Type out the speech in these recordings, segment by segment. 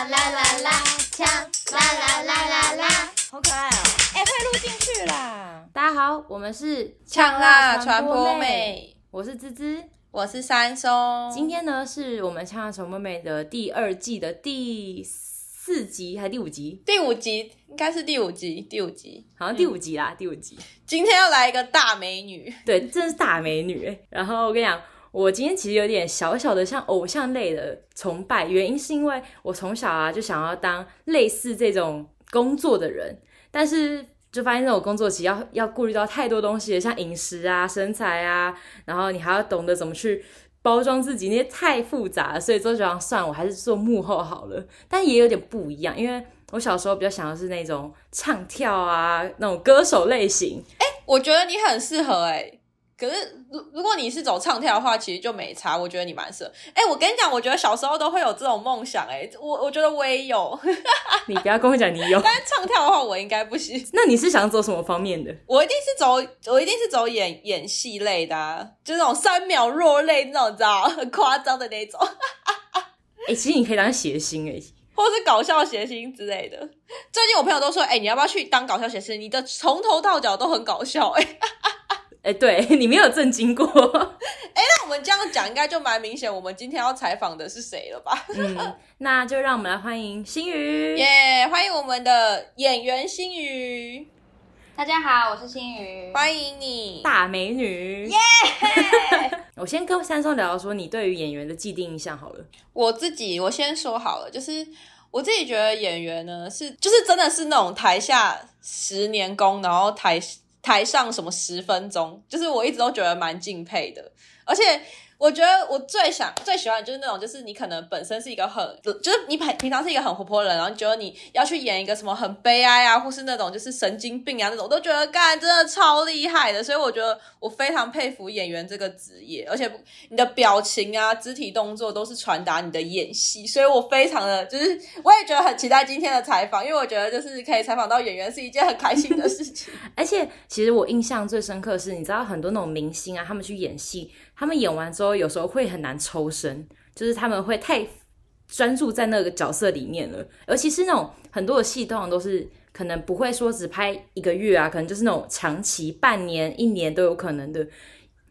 啦啦啦啦，枪啦啦啦啦啦，好可爱哦！哎，快录进去啦！大家好，我们是呛辣传播妹，我是芝芝，我是三松。今天呢，是我们呛辣传播妹的第二季的第四集还是第五集？第五集应该是第五集，第五集好像第五集啦，嗯、第五集。今天要来一个大美女，对，真是大美女。然后我跟你讲。我今天其实有点小小的像偶像类的崇拜，原因是因为我从小啊就想要当类似这种工作的人，但是就发现这种工作其实要要顾虑到太多东西，像饮食啊、身材啊，然后你还要懂得怎么去包装自己，那些太复杂了，所以就想算我还是做幕后好了。但也有点不一样，因为我小时候比较想的是那种唱跳啊那种歌手类型。哎，我觉得你很适合哎、可是，如如果你是走唱跳的话，其实就没差。我觉得你蛮适合。哎、欸，我跟你讲，我觉得小时候都会有这种梦想、欸。哎，我我觉得我也有。你不要跟我讲你有。但是唱跳的话，我应该不行。那你是想走什么方面的？我一定是走，我一定是走演演戏类的、啊，就那种三秒落泪那种，你知道 很夸张的那种。哎、欸，其实你可以当谐星哎、欸，或是搞笑谐星之类的。最近我朋友都说，哎、欸，你要不要去当搞笑谐星？你的从头到脚都很搞笑、欸，哎。哎、欸，对，你没有震惊过。哎、欸，那我们这样讲，应该就蛮明显，我们今天要采访的是谁了吧？嗯，那就让我们来欢迎新宇。耶，yeah, 欢迎我们的演员新宇。大家好，我是新宇，欢迎你，大美女。耶！我先跟三松聊聊说，你对于演员的既定印象好了。我自己，我先说好了，就是我自己觉得演员呢，是就是真的是那种台下十年功，然后台。台上什么十分钟，就是我一直都觉得蛮敬佩的，而且。我觉得我最想最喜欢的就是那种，就是你可能本身是一个很，就是你平平常是一个很活泼的人，然后你觉得你要去演一个什么很悲哀啊，或是那种就是神经病啊那种，我都觉得干真的超厉害的。所以我觉得我非常佩服演员这个职业，而且你的表情啊、肢体动作都是传达你的演戏，所以我非常的就是我也觉得很期待今天的采访，因为我觉得就是可以采访到演员是一件很开心的事情。而且其实我印象最深刻的是，你知道很多那种明星啊，他们去演戏。他们演完之后，有时候会很难抽身，就是他们会太专注在那个角色里面了。尤其是那种很多的戏，通常都是可能不会说只拍一个月啊，可能就是那种长期半年、一年都有可能的。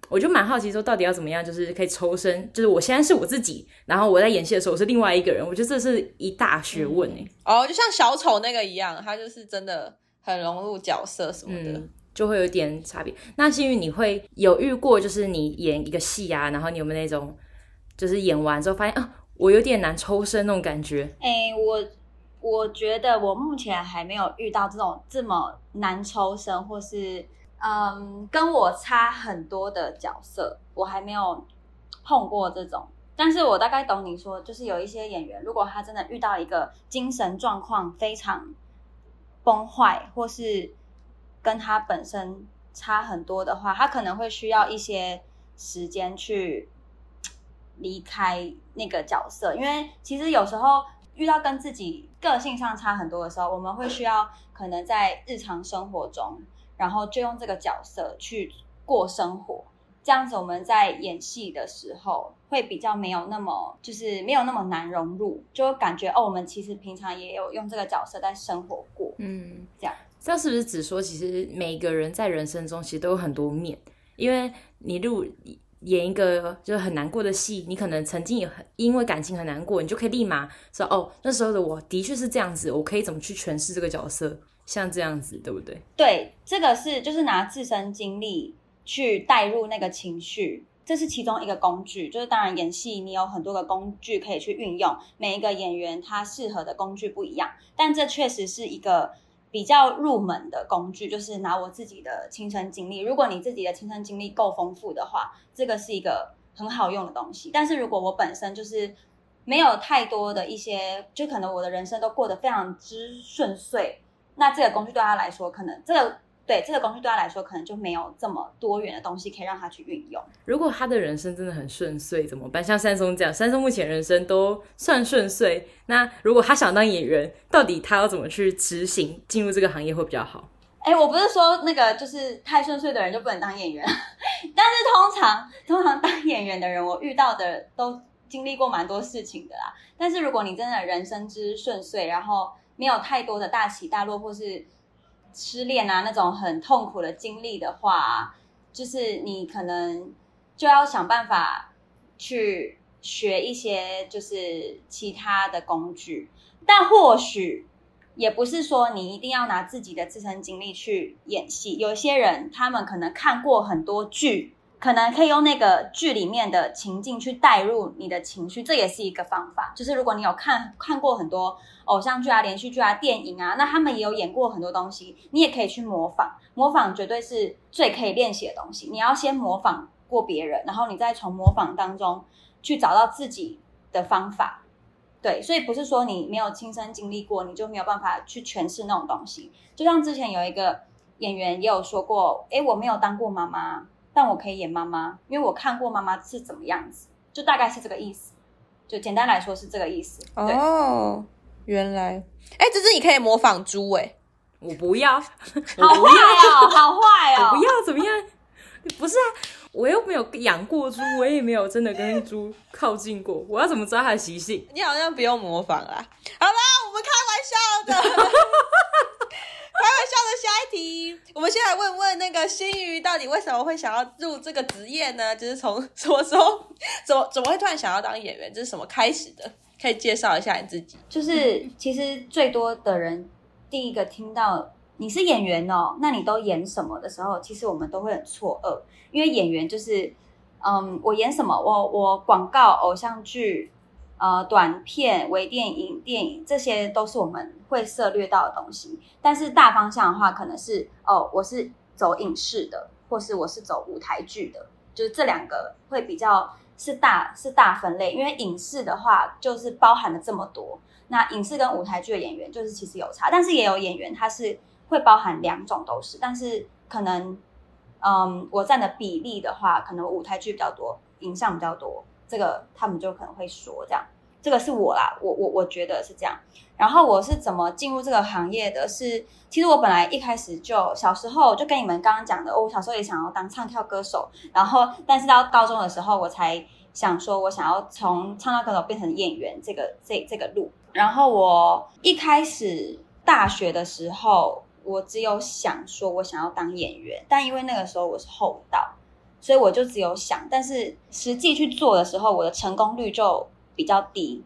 我就蛮好奇，说到底要怎么样，就是可以抽身，就是我现在是我自己，然后我在演戏的时候我是另外一个人。我觉得这是一大学问哎、欸。哦，就像小丑那个一样，他就是真的很融入角色什么的。嗯就会有点差别。那幸运你会有遇过，就是你演一个戏啊，然后你有没有那种，就是演完之后发现啊，我有点难抽身那种感觉？哎、我我觉得我目前还没有遇到这种这么难抽身，或是嗯跟我差很多的角色，我还没有碰过这种。但是我大概懂你说，就是有一些演员，如果他真的遇到一个精神状况非常崩坏，或是。跟他本身差很多的话，他可能会需要一些时间去离开那个角色，因为其实有时候遇到跟自己个性上差很多的时候，我们会需要可能在日常生活中，然后就用这个角色去过生活，这样子我们在演戏的时候会比较没有那么就是没有那么难融入，就感觉哦，我们其实平常也有用这个角色在生活过，嗯，这样。这是不是只说，其实每个人在人生中其实都有很多面？因为你录演一个就是很难过的戏，你可能曾经也很因为感情很难过，你就可以立马说哦，那时候的我的确是这样子，我可以怎么去诠释这个角色，像这样子，对不对？对，这个是就是拿自身经历去带入那个情绪，这是其中一个工具。就是当然演戏你有很多个工具可以去运用，每一个演员他适合的工具不一样，但这确实是一个。比较入门的工具就是拿我自己的亲身经历。如果你自己的亲身经历够丰富的话，这个是一个很好用的东西。但是如果我本身就是没有太多的一些，就可能我的人生都过得非常之顺遂，那这个工具对他来说，可能这个。对这个工具对他来说，可能就没有这么多元的东西可以让他去运用。如果他的人生真的很顺遂，怎么办？像山松这样，山松目前人生都算顺遂。那如果他想当演员，到底他要怎么去执行进入这个行业会比较好？哎，我不是说那个就是太顺遂的人就不能当演员，但是通常通常当演员的人，我遇到的都经历过蛮多事情的啦。但是如果你真的人生之顺遂，然后没有太多的大起大落，或是失恋啊那种很痛苦的经历的话，就是你可能就要想办法去学一些就是其他的工具，但或许也不是说你一定要拿自己的自身经历去演戏。有些人他们可能看过很多剧。可能可以用那个剧里面的情境去带入你的情绪，这也是一个方法。就是如果你有看看过很多偶像剧啊、连续剧啊、电影啊，那他们也有演过很多东西，你也可以去模仿。模仿绝对是最可以练习的东西。你要先模仿过别人，然后你再从模仿当中去找到自己的方法。对，所以不是说你没有亲身经历过，你就没有办法去诠释那种东西。就像之前有一个演员也有说过，诶，我没有当过妈妈。但我可以演妈妈，因为我看过妈妈是怎么样子，就大概是这个意思。就简单来说是这个意思。哦，原来，哎，芝芝，你可以模仿猪哎，我不要，好坏哦，好坏哦，我不要怎么样？不是啊，我又没有养过猪，我也没有真的跟猪靠近过，我要怎么知道它的习性？你好像不用模仿啦。好啦，我们开玩笑的。开玩笑的，下一题，我们先来问问那个新瑜，到底为什么会想要入这个职业呢？就是从什么时候，怎么怎么会突然想要当演员？这是什么开始的？可以介绍一下你自己。就是其实最多的人第一个听到你是演员哦，那你都演什么的时候，其实我们都会很错愕，因为演员就是，嗯，我演什么？我我广告、偶像剧。呃，短片、微电影、电影，这些都是我们会涉猎到的东西。但是大方向的话，可能是哦，我是走影视的，或是我是走舞台剧的，就是这两个会比较是大是大分类。因为影视的话，就是包含了这么多。那影视跟舞台剧的演员，就是其实有差，但是也有演员他是会包含两种都是。但是可能，嗯，我占的比例的话，可能舞台剧比较多，影像比较多。这个他们就可能会说这样，这个是我啦，我我我觉得是这样。然后我是怎么进入这个行业的是？其实我本来一开始就小时候就跟你们刚刚讲的，我小时候也想要当唱跳歌手。然后但是到高中的时候，我才想说我想要从唱跳歌手变成演员这个这这个路。然后我一开始大学的时候，我只有想说我想要当演员，但因为那个时候我是后到。所以我就只有想，但是实际去做的时候，我的成功率就比较低。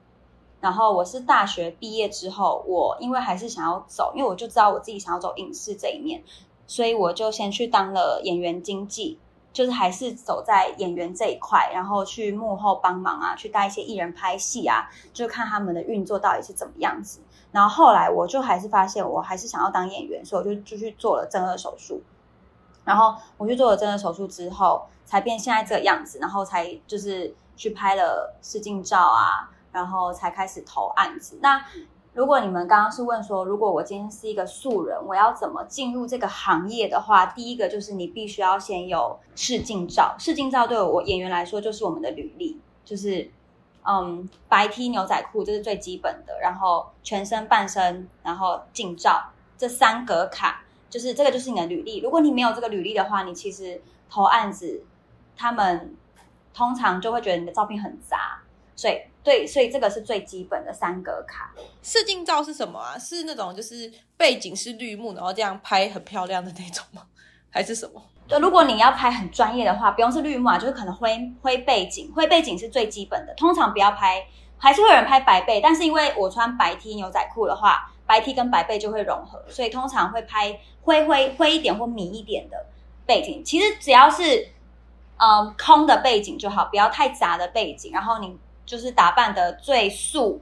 然后我是大学毕业之后，我因为还是想要走，因为我就知道我自己想要走影视这一面，所以我就先去当了演员经纪，就是还是走在演员这一块，然后去幕后帮忙啊，去带一些艺人拍戏啊，就看他们的运作到底是怎么样子。然后后来我就还是发现，我还是想要当演员，所以我就就去做了正顎手术。然后我去做了真的手术之后，才变现在这个样子，然后才就是去拍了试镜照啊，然后才开始投案子。那如果你们刚刚是问说，如果我今天是一个素人，我要怎么进入这个行业的话，第一个就是你必须要先有试镜照。试镜照对我演员来说就是我们的履历，就是嗯白 T 牛仔裤这是最基本的，然后全身半身，然后镜照这三格卡。就是这个，就是你的履历。如果你没有这个履历的话，你其实投案子，他们通常就会觉得你的照片很杂。所以，对，所以这个是最基本的三格卡。试镜照是什么啊？是那种就是背景是绿幕，然后这样拍很漂亮的那种吗？还是什么？就如果你要拍很专业的话，不用是绿幕啊，就是可能灰灰背景，灰背景是最基本的。通常不要拍，还是会有人拍白背，但是因为我穿白 T 牛仔裤的话。白 T 跟白背就会融合，所以通常会拍灰灰灰一点或米一点的背景。其实只要是嗯空的背景就好，不要太杂的背景。然后你就是打扮的最素，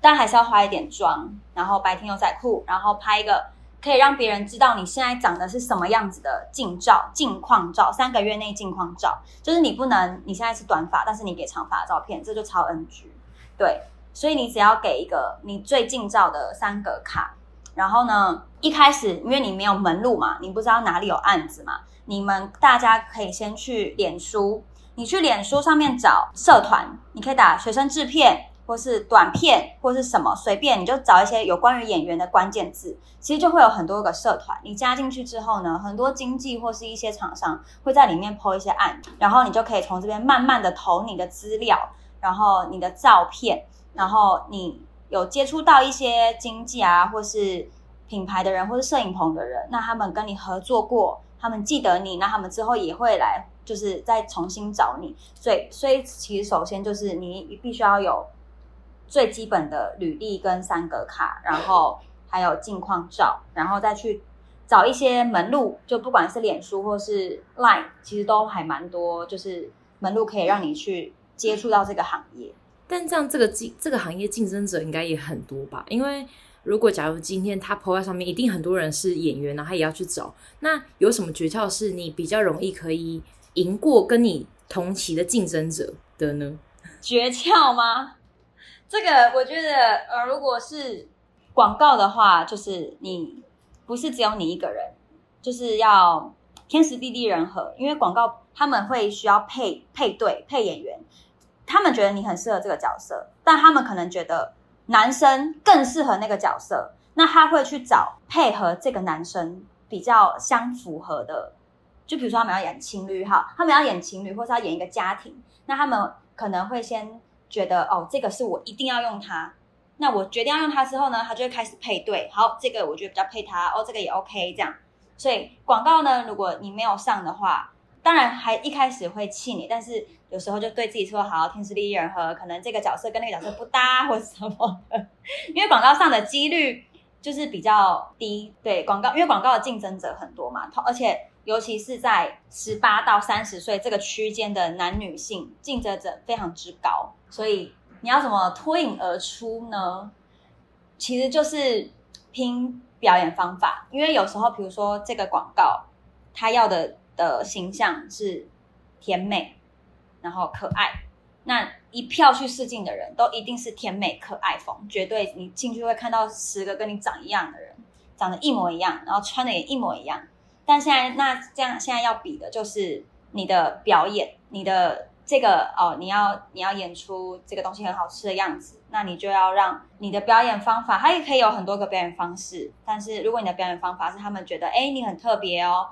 但还是要化一点妆。然后白 T 牛仔裤，然后拍一个可以让别人知道你现在长的是什么样子的近照、近况照。三个月内近况照，就是你不能你现在是短发，但是你给长发的照片，这就超 NG。对。所以你只要给一个你最近照的三格卡，然后呢，一开始因为你没有门路嘛，你不知道哪里有案子嘛，你们大家可以先去脸书，你去脸书上面找社团，你可以打学生制片，或是短片，或是什么随便，你就找一些有关于演员的关键字，其实就会有很多个社团。你加进去之后呢，很多经纪或是一些厂商会在里面 po 一些案，然后你就可以从这边慢慢的投你的资料。然后你的照片，然后你有接触到一些经纪啊，或是品牌的人，或是摄影棚的人，那他们跟你合作过，他们记得你，那他们之后也会来，就是再重新找你。所以，所以其实首先就是你必须要有最基本的履历跟三格卡，然后还有近况照，然后再去。找一些门路，就不管是脸书或是 Line，其实都还蛮多，就是门路可以让你去接触到这个行业。但这样，这个竞这个行业竞争者应该也很多吧？因为如果假如今天他 po 在上面，一定很多人是演员，然后他也要去找。那有什么诀窍是你比较容易可以赢过跟你同期的竞争者的呢？诀窍吗？这个我觉得，呃，如果是广告的话，就是你。不是只有你一个人，就是要天时地利人和。因为广告他们会需要配配对配演员，他们觉得你很适合这个角色，但他们可能觉得男生更适合那个角色，那他会去找配合这个男生比较相符合的。就比如说他们要演情侣哈，他们要演情侣，或是要演一个家庭，那他们可能会先觉得哦，这个是我一定要用它。那我决定要用它之后呢，它就会开始配对。好，这个我觉得比较配它哦，这个也 OK 这样。所以广告呢，如果你没有上的话，当然还一开始会气你，但是有时候就对自己说好，天时地利人和，可能这个角色跟那个角色不搭或者什么的。因为广告上的几率就是比较低。对，广告，因为广告的竞争者很多嘛，而且尤其是在十八到三十岁这个区间的男女性竞争者非常之高，所以。你要怎么脱颖而出呢？其实就是拼表演方法，因为有时候，比如说这个广告，他要的的形象是甜美，然后可爱，那一票去试镜的人都一定是甜美可爱风，绝对你进去会看到十个跟你长一样的人，长得一模一样，然后穿的也一模一样。但现在那这样现在要比的就是你的表演，你的。这个哦，你要你要演出这个东西很好吃的样子，那你就要让你的表演方法，它也可以有很多个表演方式。但是如果你的表演方法是他们觉得，哎，你很特别哦，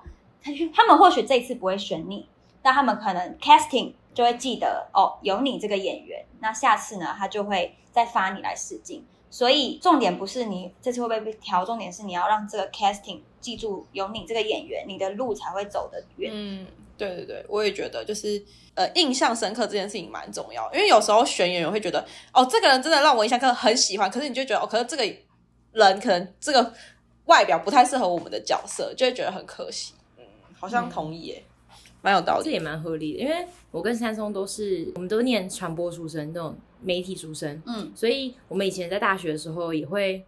他们或许这次不会选你，但他们可能 casting 就会记得哦，有你这个演员，那下次呢，他就会再发你来试镜。所以重点不是你这次会不会被挑，重点是你要让这个 casting 记住有你这个演员，你的路才会走得远。嗯。对对对，我也觉得就是呃，印象深刻这件事情蛮重要，因为有时候选演员会觉得哦，这个人真的让我印象很很喜欢，可是你就觉得哦，可是这个人可能这个外表不太适合我们的角色，就会觉得很可惜。嗯，好像同意耶，蛮、嗯、有道理，这也蛮合理的。因为我跟三松都是，我们都念传播出身，那种媒体出身，嗯，所以我们以前在大学的时候也会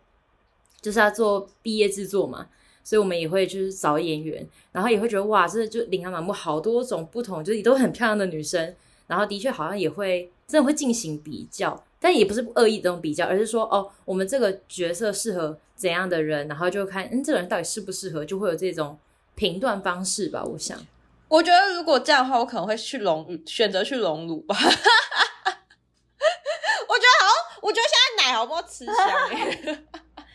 就是要做毕业制作嘛。所以我们也会就是找演员，然后也会觉得哇，真的就琳琅满目，好多种不同，就是都很漂亮的女生。然后的确好像也会真的会进行比较，但也不是恶意的这种比较，而是说哦，我们这个角色适合怎样的人，然后就看嗯，这个人到底适不适合，就会有这种评断方式吧。我想，我觉得如果这样的话，我可能会去隆选择去隆乳吧。我觉得好，我觉得现在奶好不好吃香？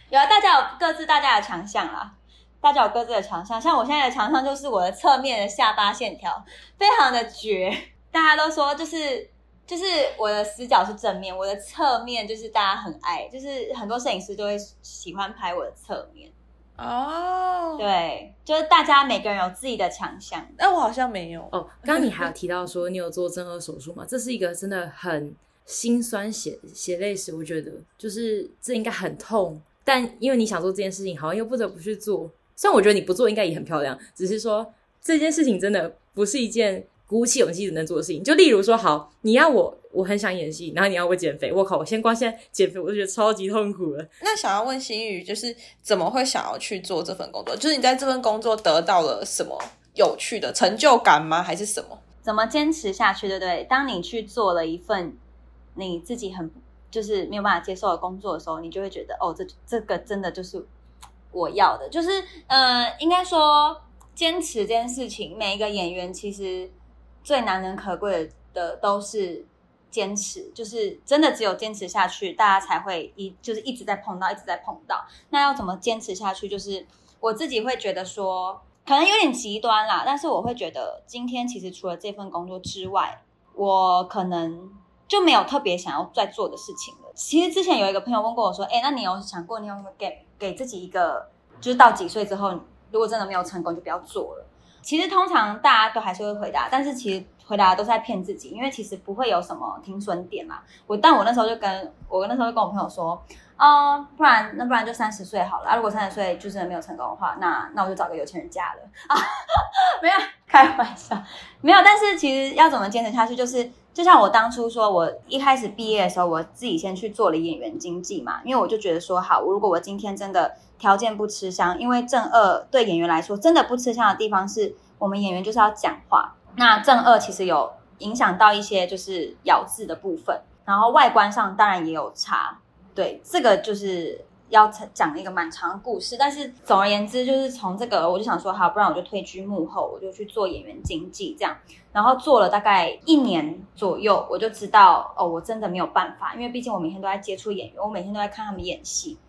有啊，大家有各自大家的强项啦。大家有各自的强项，像我现在的强项就是我的侧面的下巴线条非常的绝，大家都说就是就是我的死角是正面，我的侧面就是大家很爱，就是很多摄影师都会喜欢拍我的侧面。哦，对，就是大家每个人有自己的强项，但我好像没有。哦，刚刚你还有提到说你有做正颌手术吗？这是一个真的很心酸血血泪史，我觉得就是这应该很痛，但因为你想做这件事情，好像又不得不去做。虽然我觉得你不做应该也很漂亮，只是说这件事情真的不是一件鼓起勇气就能做的事情。就例如说，好，你要我，我很想演戏，然后你要我减肥，我靠，我先光现在减肥我就觉得超级痛苦了。那想要问新宇，就是怎么会想要去做这份工作？就是你在这份工作得到了什么有趣的成就感吗？还是什么？怎么坚持下去？对不对？当你去做了一份你自己很就是没有办法接受的工作的时候，你就会觉得，哦，这这个真的就是。我要的就是，呃，应该说坚持这件事情，每一个演员其实最难能可贵的都是坚持，就是真的只有坚持下去，大家才会一就是一直在碰到，一直在碰到。那要怎么坚持下去？就是我自己会觉得说，可能有点极端啦，但是我会觉得今天其实除了这份工作之外，我可能。就没有特别想要再做的事情了。其实之前有一个朋友问过我说：“哎，那你有想过你有没有给给自己一个，就是到几岁之后，如果真的没有成功，就不要做了？”其实通常大家都还是会回答，但是其实回答都是在骗自己，因为其实不会有什么停损点嘛。我但我那时候就跟我那时候就跟我朋友说。啊、不然那不然就三十岁好了啊！如果三十岁就真的没有成功的话，那那我就找个有钱人嫁了啊！没有开玩笑，没有。但是其实要怎么坚持下去，就是就像我当初说，我一开始毕业的时候，我自己先去做了演员经纪嘛，因为我就觉得说，好，如果我今天真的条件不吃香，因为正二对演员来说真的不吃香的地方是我们演员就是要讲话，那正二其实有影响到一些就是咬字的部分，然后外观上当然也有差。对，这个就是要讲一个蛮长的故事，但是总而言之，就是从这个我就想说，好，不然我就退居幕后，我就去做演员经纪这样，然后做了大概一年左右，我就知道哦，我真的没有办法，因为毕竟我每天都在接触演员，我每天都在看他们演戏。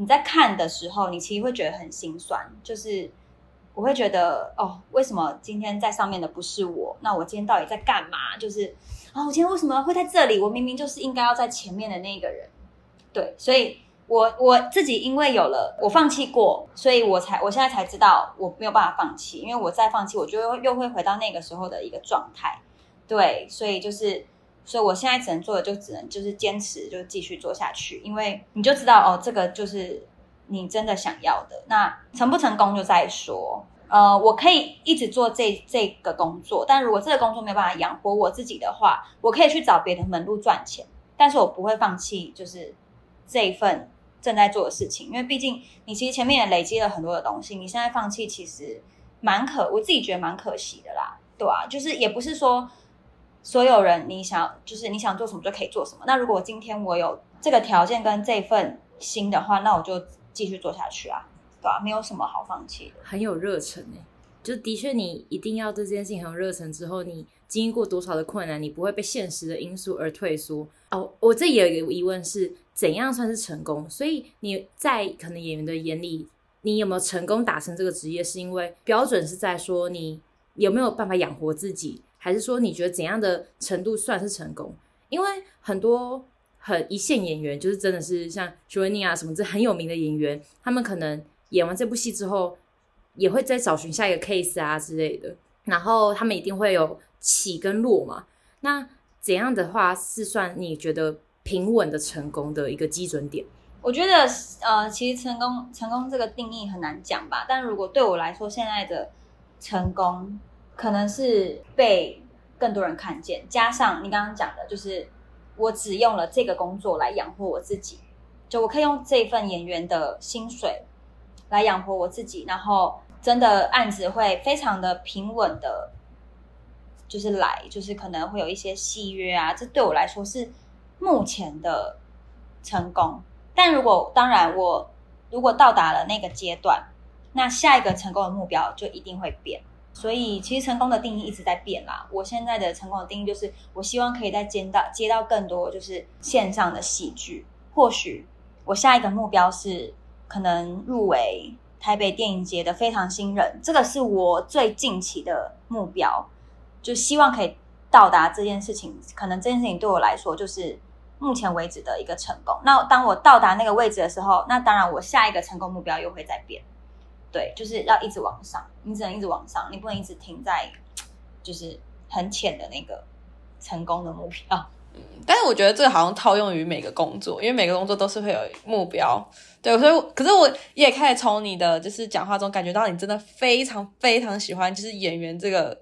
你在看的时候，你其实会觉得很心酸，就是我会觉得哦，为什么今天在上面的不是我？那我今天到底在干嘛？就是啊，我今天为什么会在这里？我明明就是应该要在前面的那个人。对，所以我我自己因为有了我放弃过，所以我才我现在才知道我没有办法放弃，因为我再放弃，我就又会回到那个时候的一个状态。对，所以就是，所以我现在只能做的就只能就是坚持，就继续做下去，因为你就知道哦，这个就是你真的想要的。那成不成功就再说。呃，我可以一直做这这个工作，但如果这个工作没有办法养活我自己的话，我可以去找别的门路赚钱，但是我不会放弃，就是。这一份正在做的事情，因为毕竟你其实前面也累积了很多的东西，你现在放弃其实蛮可，我自己觉得蛮可惜的啦，对啊，就是也不是说所有人你想就是你想做什么就可以做什么。那如果今天我有这个条件跟这份心的话，那我就继续做下去啊，对啊，没有什么好放弃的，很有热忱哎，就的确你一定要对这件事情很有热忱之后，你经历过多少的困难，你不会被现实的因素而退缩。哦，我这也有一个疑问是。怎样算是成功？所以你在可能演员的眼里，你有没有成功达成这个职业？是因为标准是在说你有没有办法养活自己，还是说你觉得怎样的程度算是成功？因为很多很一线演员，就是真的是像徐文宁啊什么这很有名的演员，他们可能演完这部戏之后，也会再找寻下一个 case 啊之类的，然后他们一定会有起跟落嘛。那怎样的话是算你觉得？平稳的成功的一个基准点，我觉得呃，其实成功成功这个定义很难讲吧。但如果对我来说，现在的成功可能是被更多人看见，加上你刚刚讲的，就是我只用了这个工作来养活我自己，就我可以用这份演员的薪水来养活我自己，然后真的案子会非常的平稳的，就是来，就是可能会有一些戏约啊，这对我来说是。目前的成功，但如果当然我如果到达了那个阶段，那下一个成功的目标就一定会变。所以其实成功的定义一直在变啦。我现在的成功的定义就是，我希望可以再接到接到更多就是线上的戏剧。或许我下一个目标是可能入围台北电影节的非常新人，这个是我最近期的目标，就希望可以到达这件事情。可能这件事情对我来说就是。目前为止的一个成功。那当我到达那个位置的时候，那当然我下一个成功目标又会再变。对，就是要一直往上，你只能一直往上，你不能一直停在就是很浅的那个成功的目标。嗯，但是我觉得这个好像套用于每个工作，因为每个工作都是会有目标。对，所以可是我也可以从你的就是讲话中感觉到你真的非常非常喜欢就是演员这个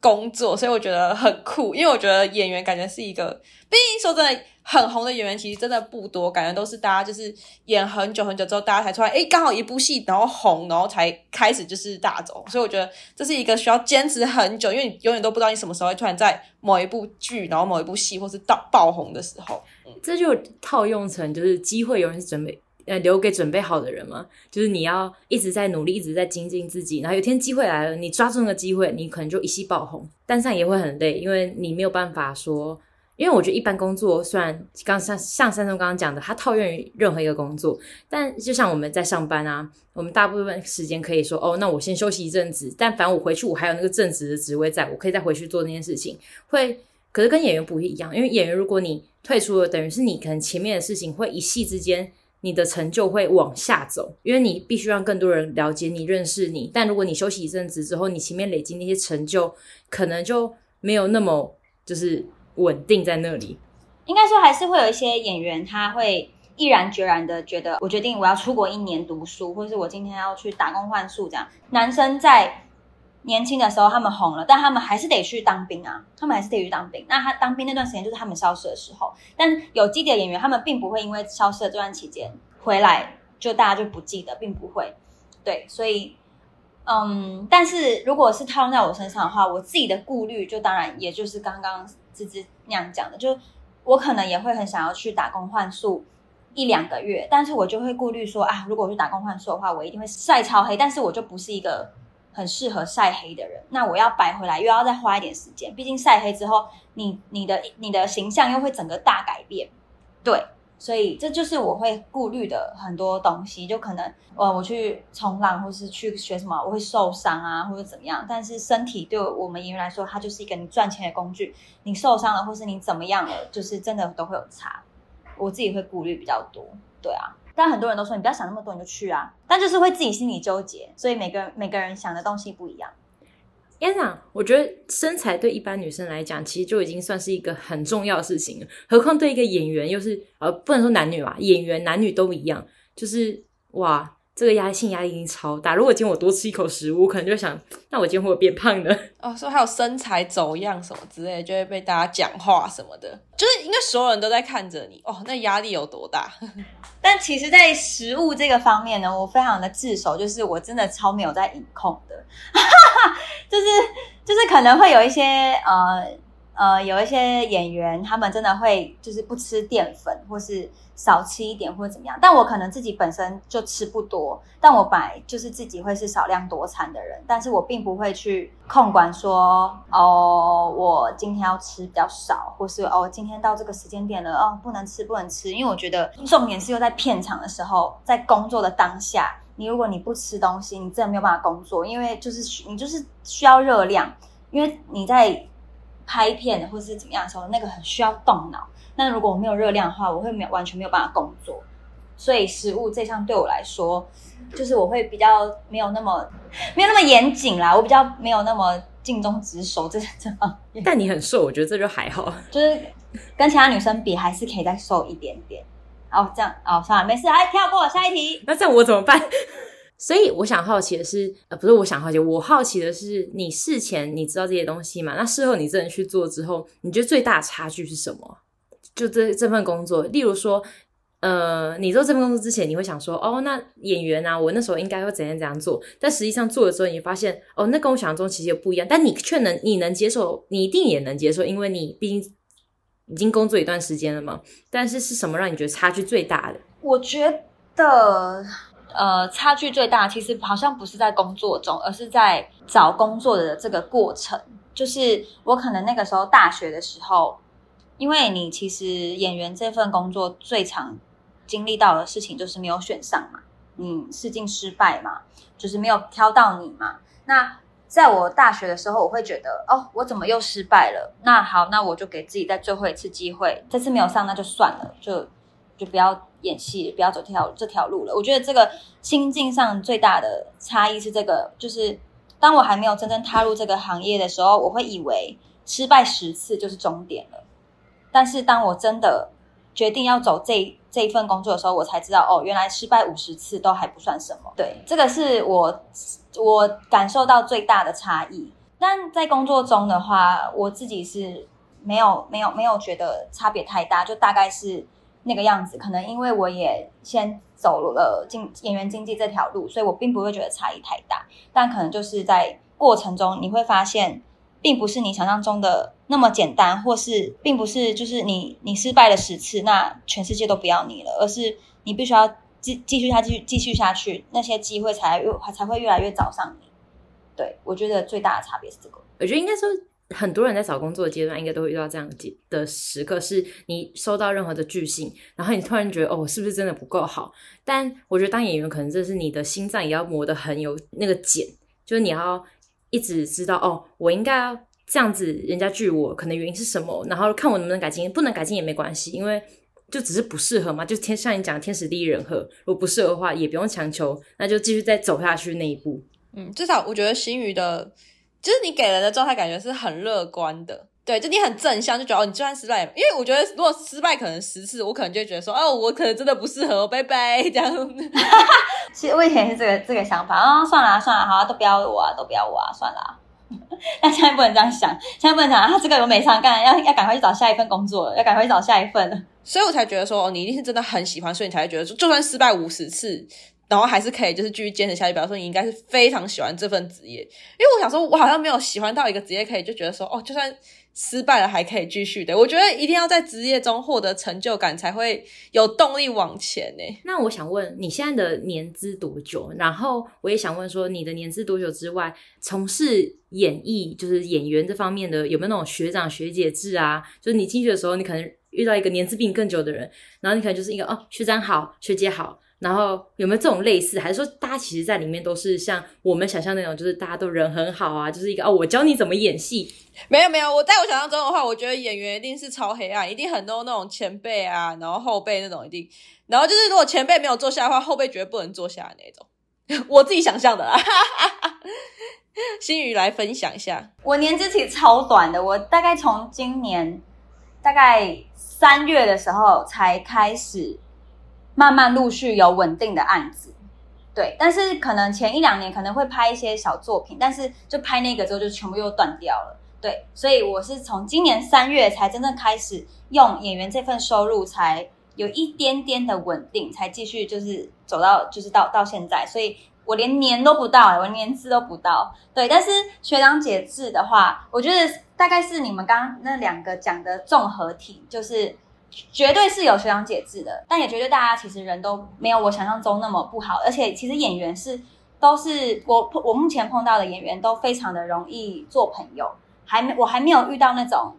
工作，所以我觉得很酷。因为我觉得演员感觉是一个，毕竟说真的。很红的演员其实真的不多，感觉都是大家就是演很久很久之后，大家才出来，诶，刚好一部戏，然后红，然后才开始就是大走。所以我觉得这是一个需要坚持很久，因为你永远都不知道你什么时候会突然在某一部剧，然后某一部戏，或是到爆红的时候。这就套用成就是机会永远是准备呃留给准备好的人嘛，就是你要一直在努力，一直在精进自己，然后有天机会来了，你抓住那个机会，你可能就一夕爆红，但是也会很累，因为你没有办法说。因为我觉得一般工作虽然刚像像珊菘刚刚讲的，它套用于任何一个工作，但就像我们在上班啊，我们大部分时间可以说哦，那我先休息一阵子，但反正我回去我还有那个正职的职位在，我可以再回去做那件事情，会可是跟演员不一样，因为演员如果你退出了，等于是你可能前面的事情会一夕之间，你的成就会往下走，因为你必须让更多人了解你、认识你。但如果你休息一阵子之后，你前面累积那些成就，可能就没有那么就是稳定在那里。应该说，还是会有一些演员，他会毅然决然的觉得，我决定我要出国一年读书，或者是我今天要去打工换宿这样。男生在年轻的时候他们红了，但他们还是得去当兵啊，他们还是得去当兵。那他当兵那段时间就是他们消失的时候。但有基底的演员，他们并不会因为消失的这段期间回来，就大家就不记得，并不会。对，所以，嗯，但是如果是套用在我身上的话，我自己的顾虑就当然也就是刚刚芝芝那样讲的，就我可能也会很想要去打工换宿一两个月，但是我就会顾虑说啊，如果我去打工换宿的话，我一定会晒超黑，但是我就不是一个。很适合晒黑的人，那我要白回来又要再花一点时间，毕竟晒黑之后，你你的你的形象又会整个大改变，对，所以这就是我会顾虑的很多东西，就可能呃我去冲浪或是去学什么，我会受伤啊或者怎么样，但是身体对我们演员来说，它就是一个你赚钱的工具，你受伤了或是你怎么样了，就是真的都会有差，我自己会顾虑比较多，对啊。但很多人都说，你不要想那么多，你就去啊。但就是会自己心里纠结，所以每个每个人想的东西不一样。院长，我觉得身材对一般女生来讲，其实就已经算是一个很重要的事情了。何况对一个演员，又是呃，不能说男女吧，演员男女都一样，就是哇。这个压力性压力已经超大。如果今天我多吃一口食物，我可能就想，那我今天会不会变胖呢？哦，说还有身材走样什么之类，就会被大家讲话什么的，就是因为所有人都在看着你哦，那压力有多大？但其实，在食物这个方面呢，我非常的自首，就是我真的超没有在饮控的，就是就是可能会有一些呃。呃，有一些演员，他们真的会就是不吃淀粉，或是少吃一点，或者怎么样。但我可能自己本身就吃不多，但我本来就是自己会是少量多餐的人，但是我并不会去控管说，哦，我今天要吃比较少，或是哦，今天到这个时间点了，哦，不能吃，不能吃。因为我觉得重点是又在片场的时候，在工作的当下，你如果你不吃东西，你真的没有办法工作，因为就是你就是需要热量，因为你在。拍片或是怎么样的时候，那个很需要动脑。那如果我没有热量的话，我会没有完全没有办法工作。所以食物这项对我来说，就是我会比较没有那么 没有那么严谨啦。我比较没有那么尽忠职守这这方面。但你很瘦，我觉得这就还好。就是跟其他女生比，还是可以再瘦一点点。哦，这样哦，算了，没事，哎跳过下一题。那这样我怎么办？所以我想好奇的是，呃，不是我想好奇，我好奇的是，你事前你知道这些东西吗？那事后你真的去做之后，你觉得最大的差距是什么？就这这份工作，例如说，呃，你做这份工作之前，你会想说，哦，那演员啊，我那时候应该会怎样怎样做？但实际上做的时候，你发现，哦，那跟我想象中其实也不一样。但你却能，你能接受，你一定也能接受，因为你毕竟已经工作一段时间了嘛。但是是什么让你觉得差距最大的？我觉得。呃，差距最大其实好像不是在工作中，而是在找工作的这个过程。就是我可能那个时候大学的时候，因为你其实演员这份工作最常经历到的事情就是没有选上嘛，你试镜失败嘛，就是没有挑到你嘛。那在我大学的时候，我会觉得哦，我怎么又失败了？那好，那我就给自己再最后一次机会，这次没有上那就算了，就就不要。演戏不要走这条这条路了。我觉得这个心境上最大的差异是这个，就是当我还没有真正踏入这个行业的时候，我会以为失败十次就是终点了。但是当我真的决定要走这这一份工作的时候，我才知道哦，原来失败五十次都还不算什么。对，这个是我我感受到最大的差异。但在工作中的话，我自己是没有没有没有觉得差别太大，就大概是。那个样子，可能因为我也先走了经演员经济这条路，所以我并不会觉得差异太大。但可能就是在过程中，你会发现，并不是你想象中的那么简单，或是并不是就是你你失败了十次，那全世界都不要你了，而是你必须要继继续下继续继续下去，那些机会才越才会越来越找上你。对，我觉得最大的差别是这个。我觉得应该说。很多人在找工作的阶段，应该都会遇到这样的时刻：是你收到任何的拒信，然后你突然觉得，哦，是不是真的不够好？但我觉得当演员，可能这是你的心脏也要磨得很有那个茧，就是你要一直知道，哦，我应该这样子人家拒我，可能原因是什么？然后看我能不能改进，不能改进也没关系，因为就只是不适合嘛，就天像你讲天时地利人和，如果不适合的话，也不用强求，那就继续再走下去那一步。嗯，至少我觉得新宇的，就是你给人的状态感觉是很乐观的。对，就你很正向，就觉得哦，你就算失败，因为我觉得如果失败可能十次，我可能就会觉得说，哦，我可能真的不适合，拜拜这样。其实我以前是这个这个想法啊、哦，算了、啊、算了，好、啊，都不要我啊，都不要我啊，算了、啊。但现在不能这样想，现在不能想啊，这个我没上干，要要赶快去找下一份工作了，要赶快去找下一份了。所以我才觉得说，哦，你一定是真的很喜欢，所以你才会觉得说，就算失败五十次。然后还是可以，就是继续坚持下去。比方说，你应该是非常喜欢这份职业，因为我想说，我好像没有喜欢到一个职业，可以就觉得说，哦，就算失败了还可以继续的。我觉得一定要在职业中获得成就感，才会有动力往前呢。那我想问，你现在的年资多久？然后我也想问说，你的年资多久之外，从事演艺就是演员这方面的，有没有那种学长学姐制啊？就是你进去的时候，你可能遇到一个年资比你更久的人，然后你可能就是一个哦，学长好，学姐好。然后有没有这种类似？还是说大家其实，在里面都是像我们想象那种，就是大家都人很好啊，就是一个哦，我教你怎么演戏。没有没有，我在我想象中的话，我觉得演员一定是超黑暗，一定很多那种前辈啊，然后后辈那种一定，然后就是如果前辈没有坐下的话，后辈绝对不能坐下的那种。我自己想象的啦。新宇来分享一下，我年纪其实超短的，我大概从今年大概三月的时候才开始。慢慢陆续有稳定的案子，对，但是可能前一两年可能会拍一些小作品，但是就拍那个之后就全部又断掉了，对，所以我是从今年三月才真正开始用演员这份收入，才有一点点的稳定，才继续就是走到就是到到现在，所以我连年都不到，欸，我年资都不到，对，但是学长姐制的话，我觉得大概是你们刚刚那两个讲的综合体，就是。绝对是有学长姐制的，但也绝对大家其实人都没有我想象中那么不好，而且其实演员是都是我我目前碰到的演员都非常的容易做朋友，还没我还没有遇到那种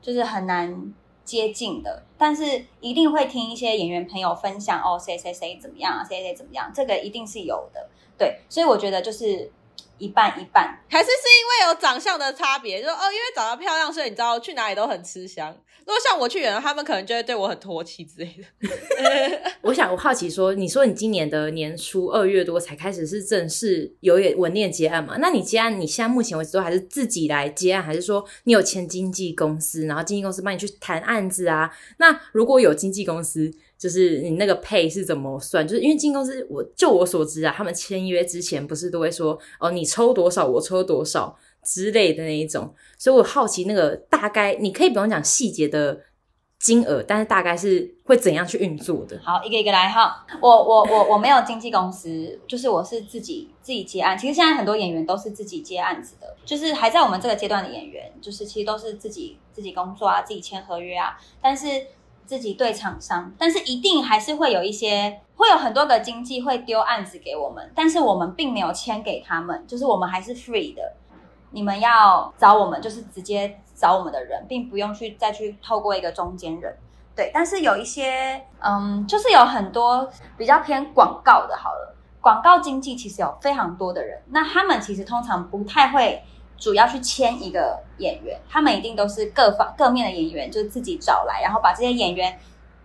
就是很难接近的，但是一定会听一些演员朋友分享哦，谁谁谁怎么样啊，谁谁怎么样，这个一定是有的，对，所以我觉得就是。一半一半，还是是因为有长相的差别，就说哦，因为长得漂亮，所以你知道去哪里都很吃香。如果像我去演，他们可能就会对我很唾弃之类的。我想我好奇说，你说你今年的年初二月多才开始是正式有点稳定接案嘛？那你接案，你现在目前为止都还是自己来接案，还是说你有签经纪公司，然后经纪公司帮你去谈案子啊？那如果有经纪公司？就是你那个配是怎么算？就是因为经纪公司，我就我所知啊，他们签约之前不是都会说哦，你抽多少，我抽多少之类的那一种，所以我好奇那个大概，你可以不用讲细节的金额，但是大概是会怎样去运作的？好，一个一个来哈。我我我我没有经纪公司，就是我是自己自己接案。其实现在很多演员都是自己接案子的，就是还在我们这个阶段的演员，就是其实都是自己自己工作啊，自己签合约啊，但是。自己对厂商，但是一定还是会有一些，会有很多个经纪会丢案子给我们，但是我们并没有签给他们，就是我们还是 free 的。你们要找我们，就是直接找我们的人，并不用去再去透过一个中间人。对，但是有一些，嗯，就是有很多比较偏广告的，好了，广告经纪其实有非常多的人，那他们其实通常不太会。主要去签一个演员，他们一定都是各方各面的演员，就是自己找来，然后把这些演员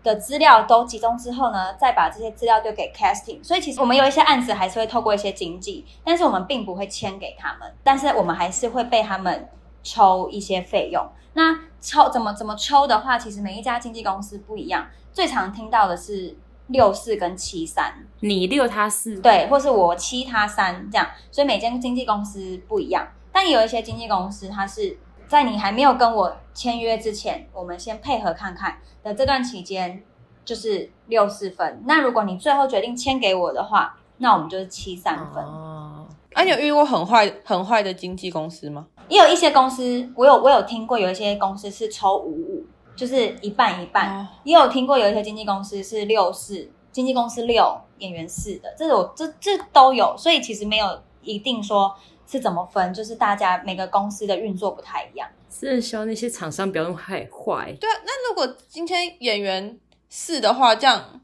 的资料都集中之后呢，再把这些资料丢给 casting。所以其实我们有一些案子还是会透过一些经纪，但是我们并不会签给他们，但是我们还是会被他们抽一些费用。那抽怎么怎么抽的话，其实每一家经纪公司不一样，最常听到的是六四跟七三，你六他四，对，或是我七他三这样，所以每间经纪公司不一样。但有一些经纪公司，它是在你还没有跟我签约之前，我们先配合看看的这段期间，就是六四分。那如果你最后决定签给我的话，那我们就是七三分。哦，啊，你有遇过很坏、很坏的经纪公司吗？也有一些公司，我有我有听过，有一些公司是抽五五，就是一半一半。哦，也有听过有一些经纪公司是六四，经纪公司六，演员四的，这种这这都有，所以其实没有一定说。是怎么分？就是大家每个公司的运作不太一样。是希望那些厂商不要那么太坏。对啊，那如果今天演员是的话，这样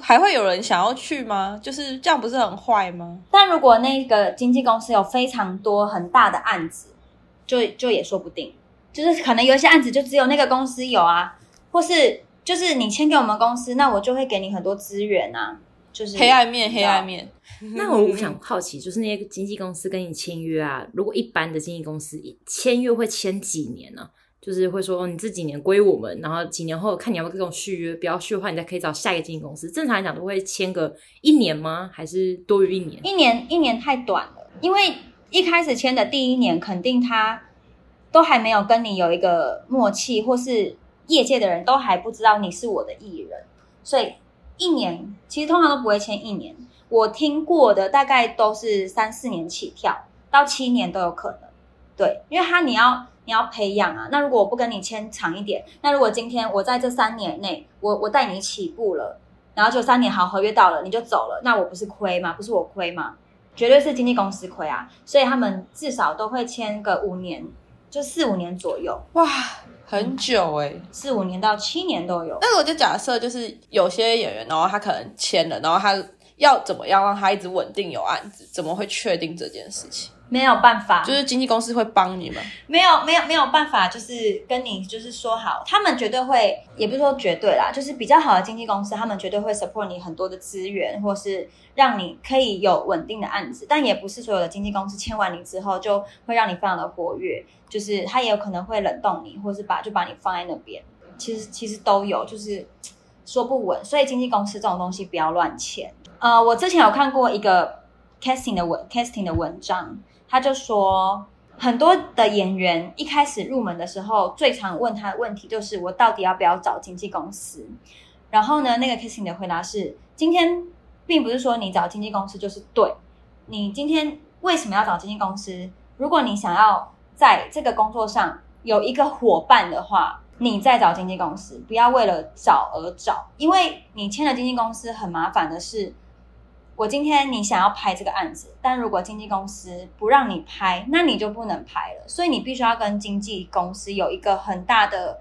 还会有人想要去吗？就是这样不是很坏吗？但如果那个经纪公司有非常多很大的案子，就就也说不定，就是可能有一些案子就只有那个公司有啊，或是就是你签给我们公司，那我就会给你很多资源啊，就是黑暗面，黑暗面。那我我想好奇，就是那些经纪公司跟你签约啊，如果一般的经纪公司签约会签几年呢？就是会说，你这几年归我们，然后几年后看你要不要跟我续约，不要续的话，你再可以找下一个经纪公司。正常来讲都会签个一年吗？还是多于一年？一年一年太短了，因为一开始签的第一年，肯定他都还没有跟你有一个默契，或是业界的人都还不知道你是我的艺人，所以一年其实通常都不会签一年。我听过的大概都是三四年起跳，到七年都有可能。对，因为他你要。你要培养啊，那如果我不跟你签长一点，那如果今天我在这三年内，我我带你起步了，然后就三年好合约到了，你就走了，那我不是亏吗？不是我亏吗？绝对是经纪公司亏啊，所以他们至少都会签个五年，就四五年左右，哇，很久哎、欸，四五年到七年都有。那我就假设就是有些演员，然后他可能签了，然后他要怎么样让他一直稳定有案子，怎么会确定这件事情？没有办法，就是经纪公司会帮你们。没有，没有，没有办法，就是跟你就是说好，他们绝对会，也不是说绝对啦，就是比较好的经纪公司，他们绝对会 support 你很多的资源，或是让你可以有稳定的案子。但也不是所有的经纪公司签完你之后就会让你非常的活跃，就是他也有可能会冷冻你，或是把就把你放在那边。其实其实都有，就是说不稳。所以经纪公司这种东西不要乱签。呃，我之前有看过一个 casting 的文 casting 的文章。他就说，很多的演员一开始入门的时候，最常问他的问题就是：我到底要不要找经纪公司？然后呢，那个 Kissing 的回答是：今天并不是说你找经纪公司就是对。你今天为什么要找经纪公司？如果你想要在这个工作上有一个伙伴的话，你再找经纪公司，不要为了找而找，因为你签了经纪公司很麻烦的是。我今天你想要拍这个案子，但如果经纪公司不让你拍，那你就不能拍了。所以你必须要跟经纪公司有一个很大的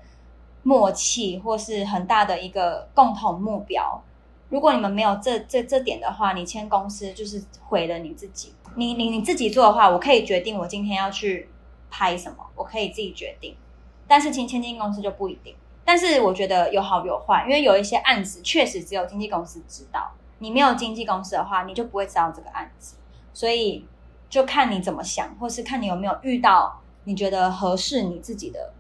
默契，或是很大的一个共同目标。如果你们没有这这这点的话，你签公司就是毁了你自己。你你你自己做的话，我可以决定我今天要去拍什么，我可以自己决定。但是签签经纪公司就不一定。但是我觉得有好有坏，因为有一些案子确实只有经纪公司知道。你没有经纪公司的话，你就不会知道这个案子，所以就看你怎么想，或是看你有没有遇到你觉得合适你自己的